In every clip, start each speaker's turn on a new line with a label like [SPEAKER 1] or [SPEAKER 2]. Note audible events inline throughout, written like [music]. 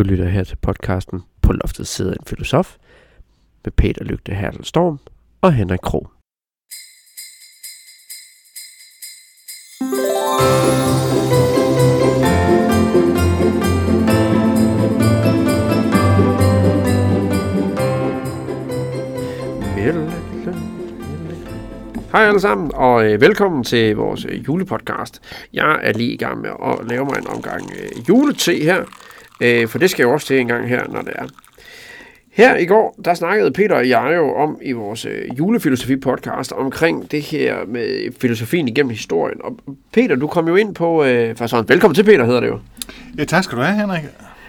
[SPEAKER 1] Du lytter her til podcasten På loftet sidder en filosof med Peter Lygte Hertel Storm og Henrik Krog. Hej alle sammen, og øh, velkommen til vores øh, julepodcast. Jeg er lige i gang med at lave mig en omgang øh, julete her, øh, for det skal jeg jo også til en gang her, når det er. Her i går, der snakkede Peter og jeg jo om i vores øh, julefilosofi-podcast omkring det her med filosofien igennem historien. Og Peter, du kom jo ind på... Øh, først og velkommen til Peter, hedder det jo.
[SPEAKER 2] Ja, tak skal du have, Henrik.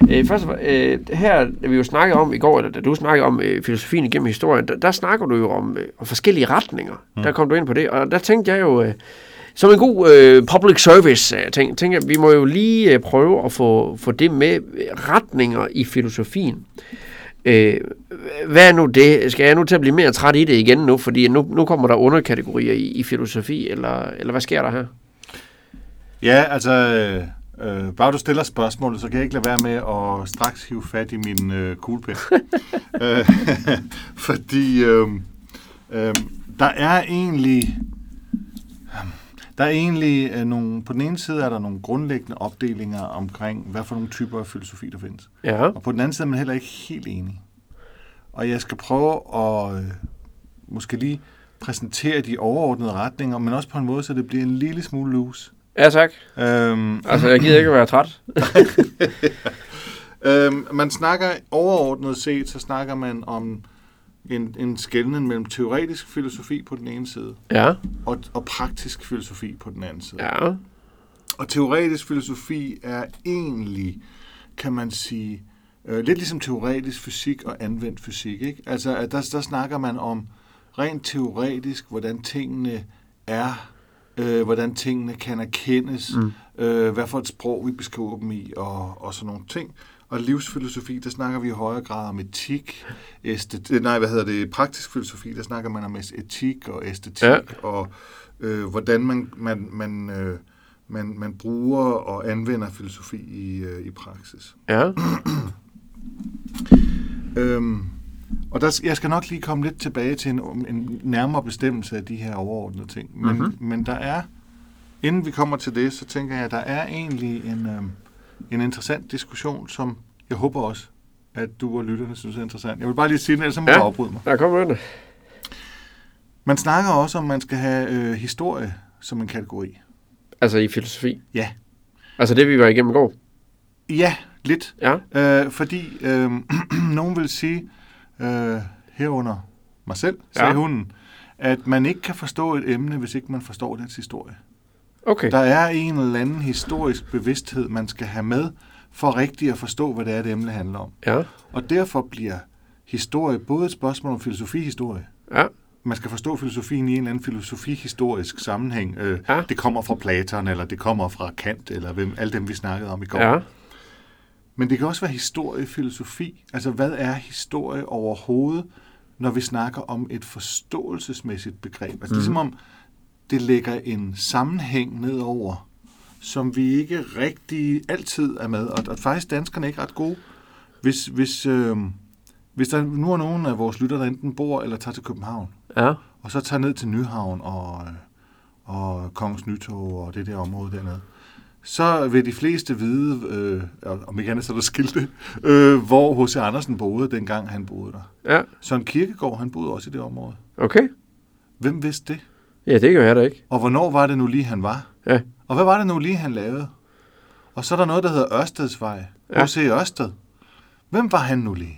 [SPEAKER 1] Øh, først, øh, her, vi jo snakkede om i går, eller da du snakkede om øh, filosofien igennem historien, der, der snakker du jo om, øh, om forskellige retninger. Mm. Der kom du ind på det, og der tænkte jeg jo, øh, som en god øh, public service, øh, tænk, tænkte jeg, vi må jo lige øh, prøve at få, få det med retninger i filosofien. Øh, hvad er nu det? Skal jeg nu til at blive mere træt i det igen nu? Fordi nu, nu kommer der underkategorier i, i filosofi, eller, eller hvad sker der her?
[SPEAKER 2] Ja, altså, øh, bare du stiller spørgsmålet, så kan jeg ikke lade være med at straks hive fat i min øh, kuglepen. [laughs] øh, [laughs] fordi øh, øh, der er egentlig... Der er egentlig øh, nogle, på den ene side er der nogle grundlæggende opdelinger omkring, hvad for nogle typer af filosofi der findes.
[SPEAKER 1] Ja.
[SPEAKER 2] Og på den anden side er man heller ikke helt enig. Og jeg skal prøve at øh, måske lige præsentere de overordnede retninger, men også på en måde, så det bliver en lille smule loose.
[SPEAKER 1] Ja, tak.
[SPEAKER 2] Øhm,
[SPEAKER 1] Altså, jeg gider ikke at være træt. [laughs]
[SPEAKER 2] øhm, man snakker overordnet set, så snakker man om en, en skældning mellem teoretisk filosofi på den ene side,
[SPEAKER 1] Ja,
[SPEAKER 2] og, og praktisk filosofi på den anden side.
[SPEAKER 1] ja,
[SPEAKER 2] Og teoretisk filosofi er egentlig, kan man sige, øh, lidt ligesom teoretisk fysik og anvendt fysik. Ikke? Altså, at der, der snakker man om rent teoretisk, hvordan tingene er, øh, hvordan tingene kan erkendes, mm. øh, hvad for et sprog vi beskriver dem i, og, og sådan nogle ting. Og livsfilosofi, der snakker vi i højere grad om etik. Æstet, nej, hvad hedder det? Praktisk filosofi, der snakker man om etik og æstetik,
[SPEAKER 1] Ja.
[SPEAKER 2] og øh, hvordan man, man, man, øh, man, man bruger og anvender filosofi i, øh, i praksis.
[SPEAKER 1] ja. [clears throat]
[SPEAKER 2] Øhm, og der, jeg skal nok lige komme lidt tilbage til en, en nærmere bestemmelse af de her overordnede ting. Men, mm-hmm. men der er, inden vi kommer til det, så tænker jeg, at der er egentlig en, øhm, en interessant diskussion, som jeg håber også, at du og lytterne synes er interessant. Jeg vil bare lige sige det, ellers så må
[SPEAKER 1] Ja.
[SPEAKER 2] du afbryde mig.
[SPEAKER 1] Der kommer det.
[SPEAKER 2] Man snakker også om, man skal have øh, historie som en kategori.
[SPEAKER 1] Altså i filosofi.
[SPEAKER 2] Ja.
[SPEAKER 1] Altså det, vi var igennem i går.
[SPEAKER 2] Ja, lidt.
[SPEAKER 1] Ja,
[SPEAKER 2] Øh, fordi øh, [clears throat] nogen vil sige, øh, herunder mig selv, sagde
[SPEAKER 1] Ja.
[SPEAKER 2] ja. hunden, at man ikke kan forstå et emne, hvis ikke man forstår dets historie.
[SPEAKER 1] Okay.
[SPEAKER 2] Der er en eller anden historisk bevidsthed, man skal have med, for rigtigt at forstå, hvad det er, det emne handler om.
[SPEAKER 1] Ja,
[SPEAKER 2] Og derfor bliver historie både et spørgsmål om filosofihistorie.
[SPEAKER 1] ja,
[SPEAKER 2] Man skal forstå filosofien i en eller anden filosofihistorisk sammenhæng. Øh,
[SPEAKER 1] Ja.
[SPEAKER 2] Det kommer fra Platon, eller det kommer fra Kant, eller hvem, alle dem, vi snakkede om i går.
[SPEAKER 1] ja,
[SPEAKER 2] Men det kan også være historiefilosofi. Altså, hvad er historie overhovedet, når vi snakker om et forståelsesmæssigt begreb? Altså, mm. ligesom om det lægger en sammenhæng nedover, som vi ikke rigtig altid er med. Og, og faktisk danskerne er ikke ret gode. Hvis, hvis, øh, hvis der nu er nogen af vores lytter, der enten bor eller tager til København,
[SPEAKER 1] ja,
[SPEAKER 2] og så tager ned til Nyhavn og, og Kongens Nytog og det der område dernede, så vil de fleste vide, øh, om ikke andet så er der skilte, øh, hvor H.C. Andersen boede, dengang han boede der.
[SPEAKER 1] ja.
[SPEAKER 2] Søren Kierkegaard, han boede også i det område.
[SPEAKER 1] Okay.
[SPEAKER 2] Hvem vidste det?
[SPEAKER 1] Ja, det gør jeg da ikke.
[SPEAKER 2] Og hvornår var det nu lige, han var?
[SPEAKER 1] Ja,
[SPEAKER 2] Og hvad var det nu lige, han lavede? Og så er der noget, der hedder Ørstedsvej.
[SPEAKER 1] Ja.
[SPEAKER 2] H.C. Ørsted. Hvem var han nu lige?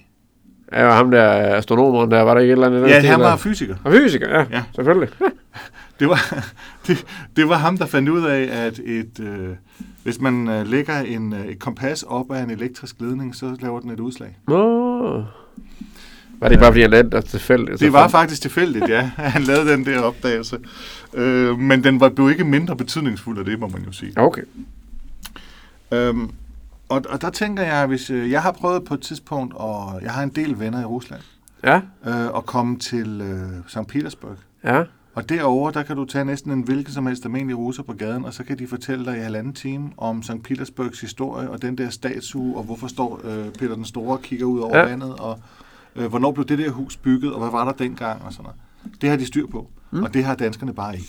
[SPEAKER 1] ja og ham der astronomeren der, var der ikke et eller andet?
[SPEAKER 2] Ja, han
[SPEAKER 1] der?
[SPEAKER 2] var fysiker.
[SPEAKER 1] Og fysiker, ja, ja.
[SPEAKER 2] Ja.
[SPEAKER 1] selvfølgelig. [laughs]
[SPEAKER 2] Det var, [laughs] det, det var ham, der fandt ud af, at et, øh, hvis man øh, lægger en, øh, et kompas op af en elektrisk ledning, så laver den et udslag.
[SPEAKER 1] Nå. Var det bare, fordi han lavede det tilfældigt?
[SPEAKER 2] Det var faktisk tilfældigt, ja. [laughs] Han lavede den der opdagelse. Øh, men den var blev ikke mindre betydningsfuld af det, må man jo sige.
[SPEAKER 1] Okay.
[SPEAKER 2] Øhm, og, og der tænker jeg, hvis øh, jeg har prøvet på et tidspunkt, og jeg har en del venner i Rusland,
[SPEAKER 1] Ja,
[SPEAKER 2] øh, at komme til øh, St. Petersburg
[SPEAKER 1] ja,
[SPEAKER 2] Og derover der kan du tage næsten en hvilken som helst almindelig russer på gaden, og så kan de fortælle dig i halvanden time om St. Petersburgs historie, og den der statue, og hvorfor står øh, Peter den Store og kigger ud over
[SPEAKER 1] Ja.
[SPEAKER 2] vandet, og øh, hvornår blev det der hus bygget, og hvad var der dengang, og sådan noget. Det har de styr på, mm. og det har danskerne bare ikke.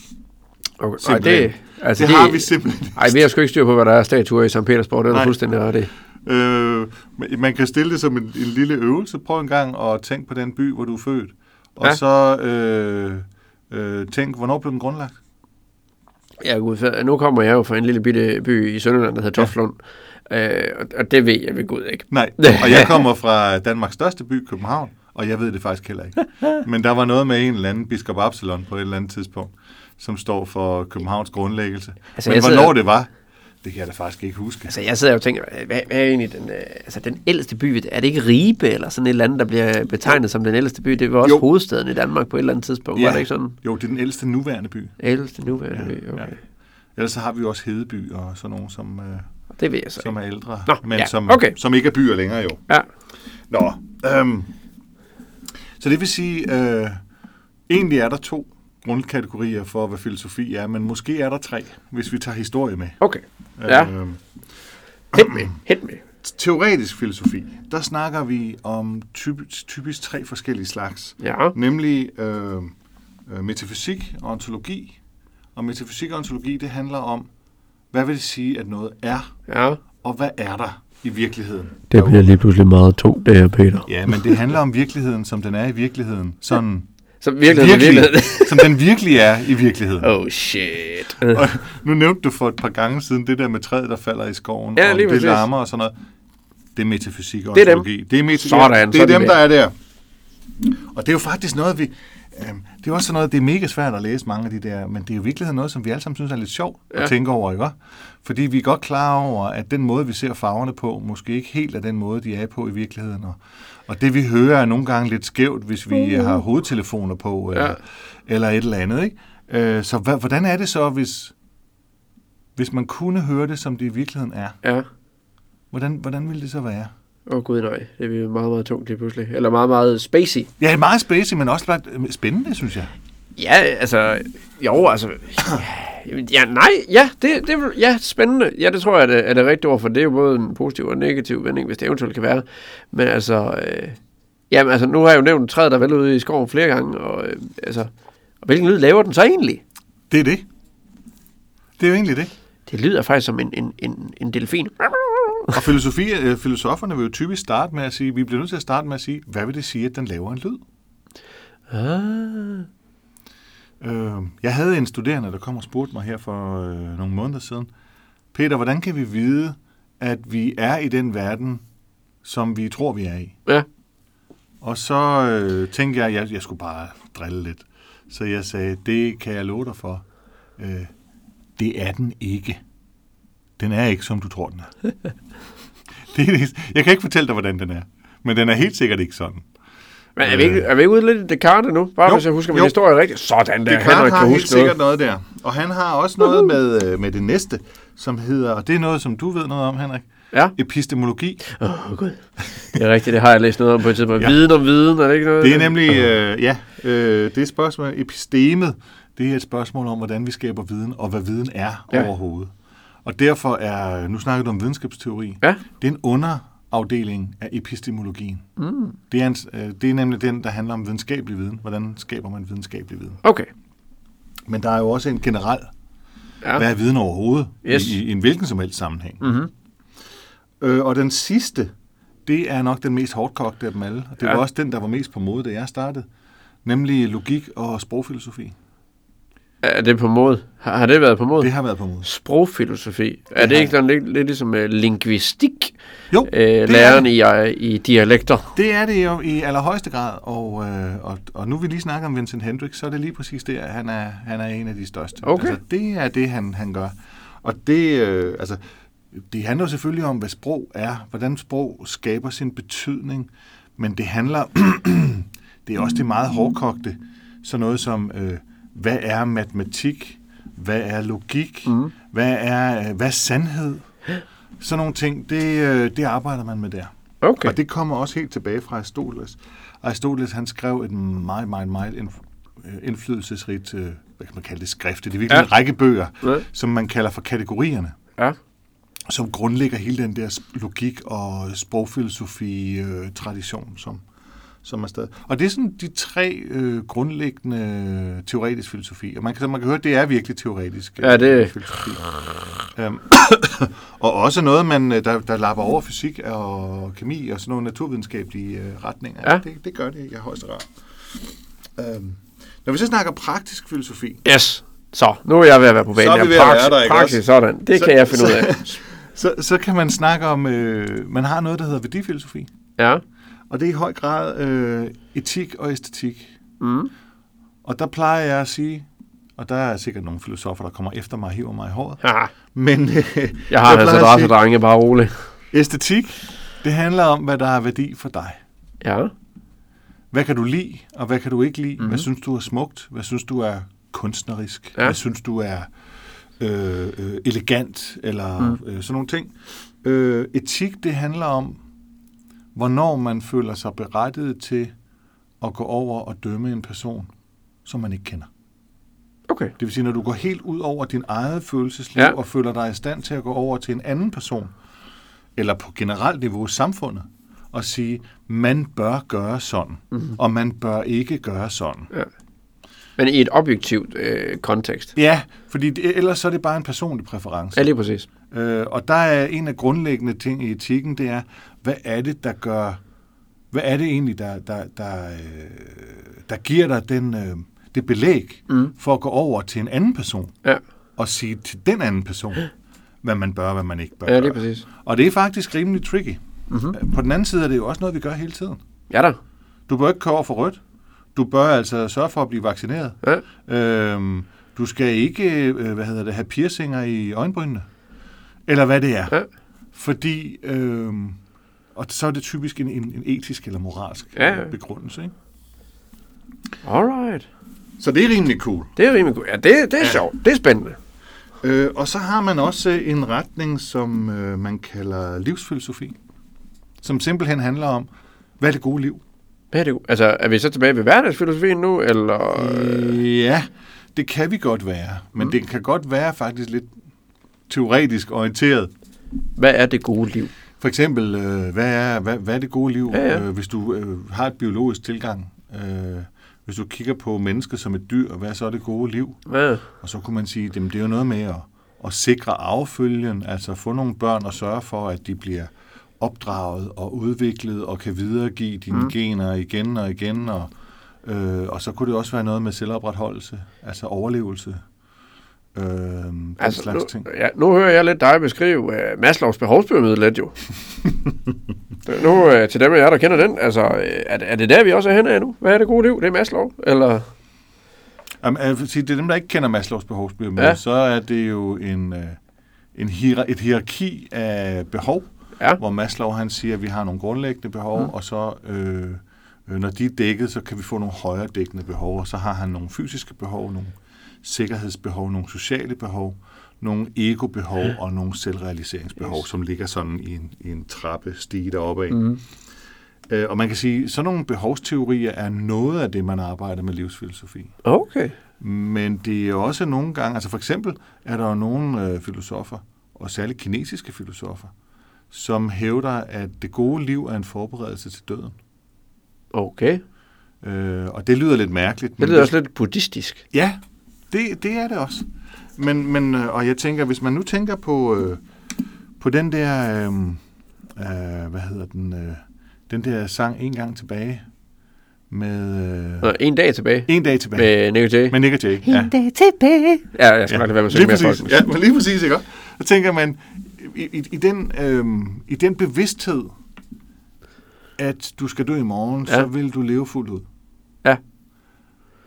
[SPEAKER 1] Okay. Ej,
[SPEAKER 2] Simpelthen.
[SPEAKER 1] det, altså,
[SPEAKER 2] det har vi simpelthen
[SPEAKER 1] Ej, vi har sgu ikke styr på, hvad der er statuer i St. Petersborg. Det er
[SPEAKER 2] Nej.
[SPEAKER 1] fuldstændig ret i.
[SPEAKER 2] Øh, man kan stille det som en, en lille øvelse. Prøv en gang at tænke på den by, hvor du er født. Og
[SPEAKER 1] ja.
[SPEAKER 2] så øh, øh, tænk, hvornår blev den grundlagt?
[SPEAKER 1] Ja, gud, for, nu kommer jeg jo fra en lille bitte by i Sønderland, der hedder Toftlund. Øh, og, det ved jeg ved Gud ikke.
[SPEAKER 2] Nej, og jeg kommer fra Danmarks største by, København, og jeg ved det faktisk heller ikke. Men der var noget med en eller anden biskop Absalon på et eller andet tidspunkt, som står for Københavns grundlæggelse.
[SPEAKER 1] Altså,
[SPEAKER 2] Men
[SPEAKER 1] jeg sidder-
[SPEAKER 2] hvornår det var, det kan jeg da faktisk ikke huske.
[SPEAKER 1] Altså, jeg sidder og tænker, hvad, hvad er egentlig den, øh, altså, den ældste by? Er det ikke Ribe eller sådan et eller andet, der bliver betegnet som den ældste by? Det var også jo.
[SPEAKER 2] Jo.
[SPEAKER 1] hovedstaden i Danmark på et eller andet tidspunkt. Ja. Var det ikke sådan?
[SPEAKER 2] Jo, det er den ældste nuværende by.
[SPEAKER 1] Ældste nuværende
[SPEAKER 2] Ja,
[SPEAKER 1] by, okay.
[SPEAKER 2] ja. Ellers så har vi jo også Hedeby og sådan nogle, som, øh,
[SPEAKER 1] Det ved jeg så
[SPEAKER 2] som
[SPEAKER 1] ikke.
[SPEAKER 2] er ældre,
[SPEAKER 1] Nå,
[SPEAKER 2] men
[SPEAKER 1] ja,
[SPEAKER 2] som,
[SPEAKER 1] okay.
[SPEAKER 2] som ikke er byer længere jo.
[SPEAKER 1] Ja.
[SPEAKER 2] Nå, øhm, så det vil sige, øh, egentlig er der to grundkategorier for, hvad filosofi er, men måske er der tre, hvis vi tager historie med.
[SPEAKER 1] Okay. Ja.
[SPEAKER 2] Øhm,
[SPEAKER 1] Hit med. Hit med.
[SPEAKER 2] teoretisk filosofi, der snakker vi om typisk, typisk tre forskellige slags.
[SPEAKER 1] Ja.
[SPEAKER 2] Nemlig øh, øh, metafysik og ontologi. Og metafysik og ontologi, det handler om, hvad vil det sige, at noget er,
[SPEAKER 1] Ja.
[SPEAKER 2] og hvad er der i virkeligheden?
[SPEAKER 1] Det bliver lige pludselig meget to, det her, Peter.
[SPEAKER 2] Ja, men det handler om virkeligheden, som den er i virkeligheden. Sådan
[SPEAKER 1] Så virkelig,
[SPEAKER 2] virkelig,
[SPEAKER 1] virkelig. [laughs]
[SPEAKER 2] som den virkelig er i virkeligheden.
[SPEAKER 1] Oh shit.
[SPEAKER 2] Og nu nævnte du for et par gange siden det der med træet, der falder i skoven,
[SPEAKER 1] Ja,
[SPEAKER 2] og det
[SPEAKER 1] præcis.
[SPEAKER 2] larmer og sådan noget. Det er metafysik og
[SPEAKER 1] Det er dem.
[SPEAKER 2] ontologi. Det er, meta-
[SPEAKER 1] Sådan,
[SPEAKER 2] det er
[SPEAKER 1] de
[SPEAKER 2] dem, der er der. Og det er jo faktisk noget, vi... Øh, det er også sådan noget, det er mega svært at læse mange af de der, men det er i virkeligheden noget, som vi alle sammen synes er lidt sjovt
[SPEAKER 1] Ja.
[SPEAKER 2] at tænke over, ikke? Fordi vi er godt klar over, at den måde, vi ser farverne på, måske ikke helt er den måde, de er på i virkeligheden. Og, og det, vi hører, er nogle gange lidt skævt, hvis vi har hovedtelefoner på, eller,
[SPEAKER 1] Ja.
[SPEAKER 2] eller et eller andet, ikke? Øh, så hvordan er det så, hvis, hvis man kunne høre det, som det i virkeligheden er?
[SPEAKER 1] Ja.
[SPEAKER 2] Hvordan, hvordan ville det så være?
[SPEAKER 1] Åh oh, gud nej, det bliver meget, meget tungt lige pludselig. Eller meget, meget spacey.
[SPEAKER 2] Ja, meget spacey, men også bare øh, spændende, synes jeg.
[SPEAKER 1] Ja, altså, jo, altså, ja, nej, ja, det, det, ja, spændende. Ja, det tror jeg er det, er det rigtige ord, for det er jo både en positiv og en negativ vending, hvis det eventuelt kan være. Men altså, øh, jamen, altså, nu har jeg jo nævnt træet, der er vel ude i skoven flere gange, og øh, altså, og hvilken lyd laver den så egentlig?
[SPEAKER 2] Det er det. Det er jo egentlig det.
[SPEAKER 1] Det lyder faktisk som en, en, en, en delfin.
[SPEAKER 2] Og filosofi, øh, filosoferne vil jo typisk starte med at sige, vi bliver nødt til at starte med at sige, hvad vil det sige, at den laver en lyd?
[SPEAKER 1] Ah,
[SPEAKER 2] Øh, jeg havde en studerende, der kom og spurgte mig her for øh, nogle måneder siden, Peter, hvordan kan vi vide, at vi er i den verden, som vi tror, vi er i?
[SPEAKER 1] ja,
[SPEAKER 2] Og så øh, tænkte jeg, jeg, jeg skulle bare drille lidt. Så jeg sagde, det kan jeg love dig for. Øh, det er den ikke. Den er ikke, som du tror, den er. det er det. Jeg kan ikke fortælle dig, hvordan den er. Men den er helt sikkert ikke sådan.
[SPEAKER 1] men er vi ikke, er vi ikke ude lidt i Descartes nu? Bare
[SPEAKER 2] Jo,
[SPEAKER 1] hvis jeg husker min
[SPEAKER 2] jo.
[SPEAKER 1] historie rigtigt. Sådan der,
[SPEAKER 2] Descartes
[SPEAKER 1] Henrik
[SPEAKER 2] har
[SPEAKER 1] kan
[SPEAKER 2] helt
[SPEAKER 1] huske
[SPEAKER 2] sikkert
[SPEAKER 1] noget.
[SPEAKER 2] noget der. Og han har også noget med, øh, med det næste, som hedder, og det er noget, som du ved noget om, Henrik,
[SPEAKER 1] Ja.
[SPEAKER 2] epistemologi.
[SPEAKER 1] Åh, oh, gud. Det er rigtigt, det har jeg læst noget om på et tidspunkt.
[SPEAKER 2] Ja.
[SPEAKER 1] Viden om viden, er det ikke noget?
[SPEAKER 2] Det er nemlig, øh, ja, øh, det er et spørgsmål, epistemet, det er et spørgsmål om, hvordan vi skaber viden, og hvad viden er
[SPEAKER 1] ja.
[SPEAKER 2] overhovedet. Og derfor er, nu snakker du om videnskabsteori,
[SPEAKER 1] Ja.
[SPEAKER 2] det er en underafdeling af epistemologien. Mm. Det, er en, øh, det er nemlig den, der handler om videnskabelig viden. Hvordan skaber man videnskabelig viden?
[SPEAKER 1] Okay.
[SPEAKER 2] Men der er jo også en generel,
[SPEAKER 1] Ja.
[SPEAKER 2] ja. hvad er viden overhovedet,
[SPEAKER 1] Yes.
[SPEAKER 2] i, i en hvilken som helst sammenhæng.
[SPEAKER 1] Mm-hmm.
[SPEAKER 2] Øh, og den sidste, det er nok den mest hårdkogte af dem alle. Og det
[SPEAKER 1] Ja.
[SPEAKER 2] var også den, der var mest på mode, da jeg startede. Nemlig logik og sprogfilosofi.
[SPEAKER 1] Er det på mod? Har, har det været på mod?
[SPEAKER 2] Det har været på mode.
[SPEAKER 1] Sprogfilosofi. Er det, ikke sådan lidt, lidt ligesom uh, linguistik?
[SPEAKER 2] Jo,
[SPEAKER 1] Øh,
[SPEAKER 2] det,
[SPEAKER 1] læren
[SPEAKER 2] er det.
[SPEAKER 1] i, uh, i dialekter.
[SPEAKER 2] det er det jo i allerhøjeste grad. Og, øh, og, og nu vi lige snakker om Vincent Hendricks, så er det lige præcis det, at han er, han er en af de største.
[SPEAKER 1] Okay.
[SPEAKER 2] Altså, det er det, han, han gør. Og det, øh, altså, det handler jo selvfølgelig om, hvad sprog er, hvordan sprog skaber sin betydning, men det handler, [clears throat] det er også det meget hårdkogte, sådan noget som, øh, hvad er matematik, hvad er logik, mm. hvad, er, øh, hvad er sandhed, sådan nogle ting, det, øh, det arbejder man med der.
[SPEAKER 1] Okay.
[SPEAKER 2] Og det kommer også helt tilbage fra Aristoteles. Aristoteles, han skrev et meget, meget, meget en, indflydelsesrigt, øh, hvad kan man kalde det, skrift. Det er virkelig
[SPEAKER 1] Ja.
[SPEAKER 2] en række bøger,
[SPEAKER 1] Ja.
[SPEAKER 2] som man kalder for kategorierne,
[SPEAKER 1] Ja.
[SPEAKER 2] som grundlægger hele den der logik og sprogfilosofi-tradition, som, som er stadig. Og det er sådan de tre øh, grundlæggende teoretisk filosofi. Og man kan, så man kan høre, at det er virkelig teoretisk øh,
[SPEAKER 1] Ja, det-
[SPEAKER 2] filosofi. Øhm, [coughs] og også noget, man, øh, der, der lapper over fysik og kemi og sådan nogle naturvidenskabelige øh, retninger.
[SPEAKER 1] Ja.
[SPEAKER 2] Det, det gør det i højeste grad. Øhm, når vi så snakker praktisk filosofi,
[SPEAKER 1] Yes. Så, nu er jeg ved at være på banen.
[SPEAKER 2] Så er vi ved at være der, ikke
[SPEAKER 1] Praksis,
[SPEAKER 2] også?
[SPEAKER 1] sådan. Det
[SPEAKER 2] Så-
[SPEAKER 1] kan jeg finde ud
[SPEAKER 2] så-
[SPEAKER 1] af. [laughs]
[SPEAKER 2] så, så kan man snakke om, øh, man har noget, der hedder værdifilosofi.
[SPEAKER 1] Ja.
[SPEAKER 2] Og det er i høj grad øh, etik og æstetik.
[SPEAKER 1] Mm.
[SPEAKER 2] Og der plejer jeg at sige, og der er sikkert nogle filosofer, der kommer efter mig og hiver mig i håret,
[SPEAKER 1] Ja.
[SPEAKER 2] men øh, [laughs]
[SPEAKER 1] Jeg har
[SPEAKER 2] at
[SPEAKER 1] adresse,
[SPEAKER 2] sige,
[SPEAKER 1] drenge, bare rolig.
[SPEAKER 2] æstetik, det handler om, hvad der er værdi for dig.
[SPEAKER 1] Ja.
[SPEAKER 2] Hvad kan du lide, og hvad kan du ikke lide?
[SPEAKER 1] Mhm.
[SPEAKER 2] Mm-hmm. Hvad synes du er smukt? Hvad synes du er kunstnerisk?
[SPEAKER 1] Ja.
[SPEAKER 2] Hvad synes du er øh, øh, elegant? Eller
[SPEAKER 1] Mm.
[SPEAKER 2] mm. øh, sådan nogle ting. Øh, etik, det handler om, hvornår man føler sig berettiget til at gå over og dømme en person, som man ikke kender.
[SPEAKER 1] Okay.
[SPEAKER 2] Det vil sige, når du går helt ud over din eget følelsesliv
[SPEAKER 1] Ja.
[SPEAKER 2] ja. og føler dig i stand til at gå over til en anden person, eller på generelt niveau samfundet, og sige, man bør gøre sådan,
[SPEAKER 1] Mhm.
[SPEAKER 2] mm-hmm. og man bør ikke gøre sådan.
[SPEAKER 1] Men i et objektivt øh, kontekst.
[SPEAKER 2] Ja, fordi det, ellers så er det bare en personlig præference.
[SPEAKER 1] Ja, lige præcis.
[SPEAKER 2] Øh, og der er en af grundlæggende ting i etikken, det er, hvad er det, der gør, hvad er det egentlig, der, der, der, øh, der giver dig den, øh, det belæg
[SPEAKER 1] Mm.
[SPEAKER 2] for at gå over til en anden person
[SPEAKER 1] Ja,
[SPEAKER 2] og sige til den anden person, hvad man bør, hvad man ikke bør
[SPEAKER 1] ja lige
[SPEAKER 2] gøre.
[SPEAKER 1] præcis.
[SPEAKER 2] Og det er faktisk rimelig tricky.
[SPEAKER 1] Mm-hmm.
[SPEAKER 2] På den anden side er det jo også noget, vi gør hele tiden.
[SPEAKER 1] Ja da.
[SPEAKER 2] Du bør ikke køre over for rødt. Du bør altså sørge for at blive vaccineret.
[SPEAKER 1] Ja.
[SPEAKER 2] Øhm, du skal ikke øh, hvad hedder det, have piercinger i øjenbrynene. Eller hvad det er.
[SPEAKER 1] Ja.
[SPEAKER 2] Fordi, øhm, og så er det typisk en, en, en etisk eller moralsk
[SPEAKER 1] Ja,
[SPEAKER 2] ja. begrundelse. Ikke?
[SPEAKER 1] Alright.
[SPEAKER 2] Så det er rimelig cool.
[SPEAKER 1] Det er rimelig godt. Ja, det, det er ja. Sjovt. Det er spændende.
[SPEAKER 2] Øh, og så har man også en retning, som øh, man kalder livsfilosofi. Som simpelthen handler om, hvad er det gode liv?
[SPEAKER 1] Hvad er det? Altså, er vi så tilbage ved hverdagsfilosofien nu, eller?
[SPEAKER 2] Øh, ja, det kan vi godt være. Men mm. det kan godt være faktisk lidt teoretisk orienteret.
[SPEAKER 1] Hvad er det gode liv?
[SPEAKER 2] For eksempel, øh, hvad, er, hvad, hvad er det gode liv,
[SPEAKER 1] Ja, ja.
[SPEAKER 2] Øh, hvis du øh, har et biologisk tilgang? Øh, hvis du kigger på mennesket som et dyr, hvad er så det gode liv?
[SPEAKER 1] Ja.
[SPEAKER 2] Og så kunne man sige, at det er jo noget med at, at sikre affølgen, altså få nogle børn og sørge for, at de bliver opdraget og udviklet og kan videregive dine
[SPEAKER 1] Mm.
[SPEAKER 2] mm. gener igen og igen. Og, øh, og så kunne det også være noget med selvopretholdelse, altså overlevelse. Øh,
[SPEAKER 1] Altså,
[SPEAKER 2] slags
[SPEAKER 1] nu,
[SPEAKER 2] ting.
[SPEAKER 1] ja, nu hører jeg lidt dig beskrive uh, Maslows behovspyramide lidt jo. [laughs] nu uh, til dem af jer, der kender den, altså, uh, er, det- er det der, vi også er henne af nu? Hvad er det gode liv? Det er Maslow? Eller?
[SPEAKER 2] Jamen, jeg vil sige, det er dem, der ikke kender Maslows behovspyramide,
[SPEAKER 1] Ja.
[SPEAKER 2] så er det jo en, øh, en hier- et hierarki af behov,
[SPEAKER 1] Ja.
[SPEAKER 2] hvor Maslow han siger, at vi har nogle grundlæggende behov,
[SPEAKER 1] Mm.
[SPEAKER 2] og så øh, øh, når de er dækket, så kan vi få nogle højere dækkende behov, og så har han nogle fysiske behov, nogle sikkerhedsbehov, nogle sociale behov, nogle ego-behov og nogle selvrealiseringsbehov,
[SPEAKER 1] Yes.
[SPEAKER 2] som ligger sådan i en, i en trappe stige deroppe af.
[SPEAKER 1] Mm.
[SPEAKER 2] Øh, og man kan sige, sådan nogle behovsteorier er noget af det, man arbejder med livsfilosofi.
[SPEAKER 1] Okay.
[SPEAKER 2] Men det er også nogle gange, altså for eksempel er der jo nogle øh, filosofer, og særligt kinesiske filosofer, som hævder, at det gode liv er en forberedelse til døden.
[SPEAKER 1] Okay.
[SPEAKER 2] Øh, og det lyder lidt mærkeligt.
[SPEAKER 1] Det
[SPEAKER 2] men
[SPEAKER 1] lyder
[SPEAKER 2] hvis-
[SPEAKER 1] også lidt buddhistisk.
[SPEAKER 2] Ja, det, det er det også. Men, men, øh, og jeg tænker, hvis man nu tænker på, øh, på den der, øh, øh, hvad hedder den, øh, den der sang En gang tilbage, med øh,
[SPEAKER 1] Nå, en dag tilbage.
[SPEAKER 2] En dag tilbage.
[SPEAKER 1] Med Nick Jay.
[SPEAKER 2] Med Nick Jay. Ja.
[SPEAKER 3] dag tilbage.
[SPEAKER 1] Ja, jeg skal nok lade være med at synge mere
[SPEAKER 2] præcis.
[SPEAKER 1] folk.
[SPEAKER 2] Ja, men lige præcis, ikke også? Så tænker man, i, i, i, den, øhm, i den bevidsthed, at du skal dø i morgen, ja.
[SPEAKER 1] Ja.
[SPEAKER 2] så vil du leve fuldt ud.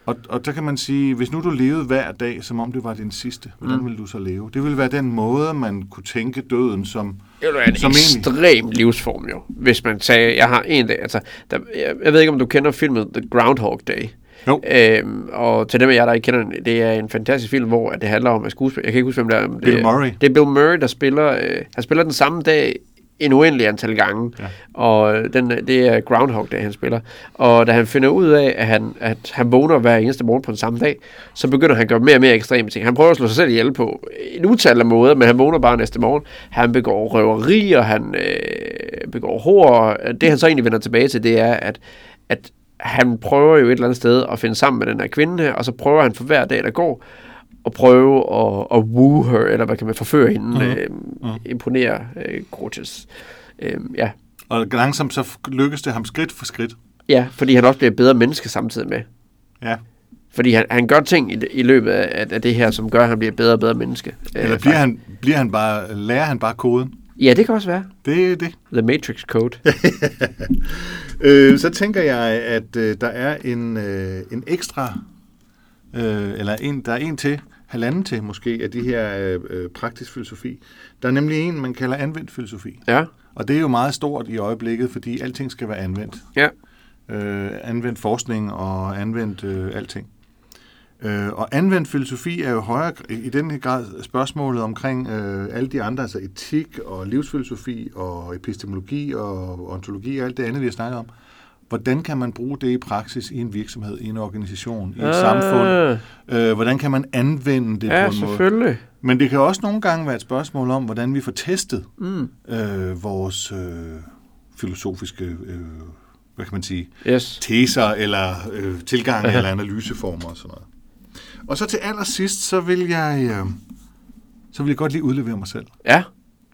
[SPEAKER 2] Og, og der kan man sige, hvis nu du levede hver dag, som om det var din sidste, hvordan
[SPEAKER 1] Mm.
[SPEAKER 2] ville du så leve? Det ville være den måde, man kunne tænke døden som...
[SPEAKER 1] Det ville være en
[SPEAKER 2] Som egentlig-
[SPEAKER 1] ekstrem livsform jo, hvis man sagde, jeg har en dag, altså, der, jeg, jeg ved ikke, om du kender filmet The Groundhog Day.
[SPEAKER 2] Jo.
[SPEAKER 1] Øhm, og til dem af jer, der ikke kender den, det er en fantastisk film, hvor det handler om at skuespil. Jeg kan ikke huske, hvem det er.
[SPEAKER 2] Bill Murray.
[SPEAKER 1] Det er Bill Murray, der spiller, øh, han spiller den samme dag en uendelig antal gange.
[SPEAKER 2] Ja.
[SPEAKER 1] Og den, det er Groundhog Day, han spiller. Og da han finder ud af, at han, at han vågner hver eneste morgen på den samme dag, så begynder han at gøre mere og mere ekstreme ting. Han prøver at slå sig selv ihjel på en utal af måder, men han vågner bare næste morgen. Han begår røverier, han øh, begår hår. Det han så egentlig vender tilbage til, det er, at, at han prøver jo et eller andet sted at finde sammen med den her kvinde og så prøver han for hver dag, der går, at prøve at, at woo her, eller hvad kan man forføre hende,
[SPEAKER 2] Mhm.
[SPEAKER 1] øh, imponere øh, Grotius. Øh, ja.
[SPEAKER 2] Og langsomt så lykkes det ham skridt for skridt.
[SPEAKER 1] ja, fordi han også bliver et bedre menneske samtidig med.
[SPEAKER 2] Ja.
[SPEAKER 1] Fordi han, han gør ting i, i løbet af, af det her, som gør, at han bliver bedre og bedre menneske. Øh,
[SPEAKER 2] Eller bliver han, bliver han bare, lærer han bare koden?
[SPEAKER 1] Ja, det kan også være.
[SPEAKER 2] Det er det.
[SPEAKER 1] The Matrix Code. [laughs]
[SPEAKER 2] Øh, så tænker jeg, at øh, der er en, øh, en ekstra, øh, eller en, der er en til, halvanden til måske, af de her øh, øh, praktisk filosofi. Der er nemlig en, man kalder anvendt filosofi.
[SPEAKER 1] Ja,
[SPEAKER 2] Og det er jo meget stort i øjeblikket, fordi alting skal være anvendt.
[SPEAKER 1] ja.
[SPEAKER 2] Øh, anvendt forskning og anvendt øh, alting. Øh, og anvendt filosofi er jo højere i den her grad spørgsmålet omkring øh, alle de andre, altså etik og livsfilosofi og epistemologi og ontologi og alt det andet, vi har snakket om. Hvordan kan man bruge det i praksis i en virksomhed, i en organisation, i et
[SPEAKER 1] Ah.
[SPEAKER 2] samfund? Øh, hvordan kan man anvende det
[SPEAKER 1] Ja,
[SPEAKER 2] på en måde?
[SPEAKER 1] selvfølgelig.
[SPEAKER 2] Men det kan også nogle gange være et spørgsmål om, hvordan vi får testet
[SPEAKER 1] Mm.
[SPEAKER 2] øh, vores øh, filosofiske, øh, hvad kan man sige,
[SPEAKER 1] Yes.
[SPEAKER 2] teser eller øh, tilgange eller analyseformer og sådan noget. Og så til allersidst, så vil jeg, øh, så vil jeg godt lige udlevere mig selv.
[SPEAKER 1] Ja,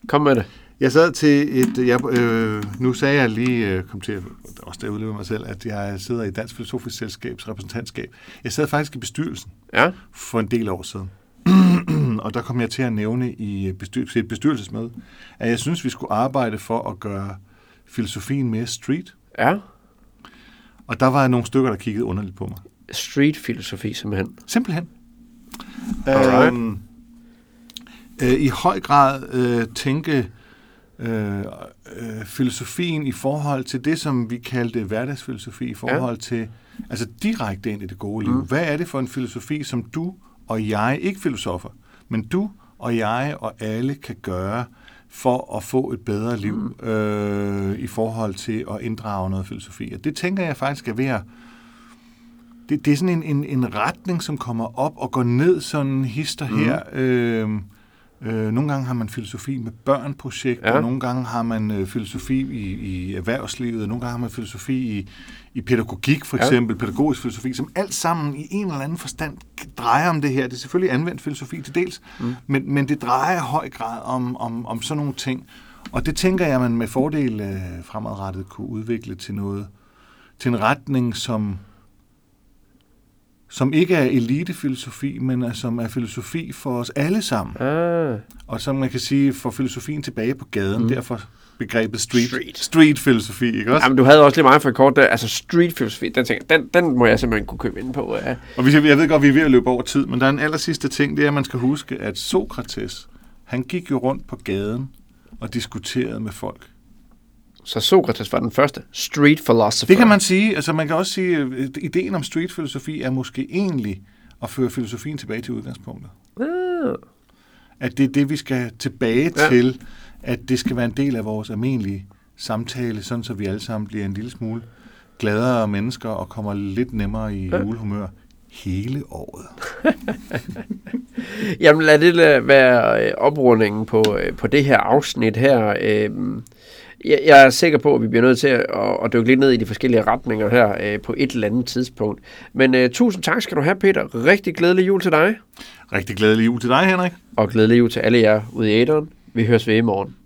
[SPEAKER 1] kom med det.
[SPEAKER 2] Jeg sad til et, jeg, øh, nu sagde jeg lige, øh, kom til, også da jeg udleverer mig selv, at jeg sidder i Dansk Filosofisk Selskabs repræsentantskab. Jeg sad faktisk i bestyrelsen
[SPEAKER 1] Ja,
[SPEAKER 2] for en del år siden. og der kom jeg til at nævne i bestyr- til et bestyrelsesmøde, at jeg synes, vi skulle arbejde for at gøre filosofien mere street.
[SPEAKER 1] ja.
[SPEAKER 2] Og der var nogle stykker, der kiggede underligt på mig.
[SPEAKER 1] Street filosofi simpelthen.
[SPEAKER 2] Simpelthen.
[SPEAKER 1] Alright.
[SPEAKER 2] Øhm, øh, I høj grad øh, tænke øh, øh, filosofien i forhold til det, som vi kaldte hverdagsfilosofi, i forhold ja. til, altså direkte ind i det gode liv.
[SPEAKER 1] Mm.
[SPEAKER 2] Hvad er det for en filosofi, som du og jeg, ikke filosofer, men du og jeg og alle kan gøre for at få et bedre liv mm. øh, i forhold til at inddrage noget filosofi. Og det tænker jeg faktisk er ved at det, det er sådan en, en, en retning, som kommer op og går ned sådan hister her. Øh, øh, nogle gange har man filosofi med børnprojekter,
[SPEAKER 1] Ja.
[SPEAKER 2] ja. nogle gange har man øh, filosofi i, i erhvervslivet, nogle gange har man filosofi i, i pædagogik for
[SPEAKER 1] Ja.
[SPEAKER 2] eksempel, pædagogisk filosofi, som alt sammen i en eller anden forstand drejer om det her. Det er selvfølgelig anvendt filosofi til dels, mm. men, men det drejer i høj grad om, om, om sådan nogle ting. Og det tænker jeg, man med fordel øh, fremadrettet kunne udvikle til noget, til en retning, som som ikke er elitefilosofi, men er, som er filosofi for os alle sammen.
[SPEAKER 1] Ah,
[SPEAKER 2] Og som man kan sige, får filosofien tilbage på gaden.
[SPEAKER 1] Mm.
[SPEAKER 2] Derfor begrebet street,
[SPEAKER 1] Street.
[SPEAKER 2] street filosofi, ikke også?
[SPEAKER 1] Jamen, du havde også lige meget for kort der. Altså, street filosofi, den, jeg, den, den må jeg simpelthen kunne købe ind på. Ja.
[SPEAKER 2] Og hvis jeg, jeg ved godt, vi er ved at løbe over tid, men der er en aller sidste ting, det er, at man skal huske, at Sokrates, han gik jo rundt på gaden og diskuterede med folk.
[SPEAKER 1] Så Sokrates var den første street philosopher.
[SPEAKER 2] Det kan man sige, altså man kan også sige, at ideen om street filosofi er måske egentlig at føre filosofien tilbage til udgangspunktet.
[SPEAKER 1] Ah,
[SPEAKER 2] At det er det, vi skal tilbage
[SPEAKER 1] Ja.
[SPEAKER 2] til, at det skal være en del af vores almindelige samtale, sådan så vi alle sammen bliver en lille smule gladere mennesker og kommer lidt nemmere i
[SPEAKER 1] ja.
[SPEAKER 2] julehumør hele året. [laughs]
[SPEAKER 1] Jamen lad det lade være øh, oprundingen på, øh, på det her afsnit her. Øh, jeg, er sikker på, at vi bliver nødt til at, at dykke lidt ned i de forskellige retninger her øh, på et eller andet tidspunkt. Men øh, tusind tak skal du have, Peter. Rigtig glædelig jul til dig.
[SPEAKER 2] Rigtig glædelig jul til dig, Henrik.
[SPEAKER 1] Og glædelig jul til alle jer ude i æderen. Vi høres ved i morgen.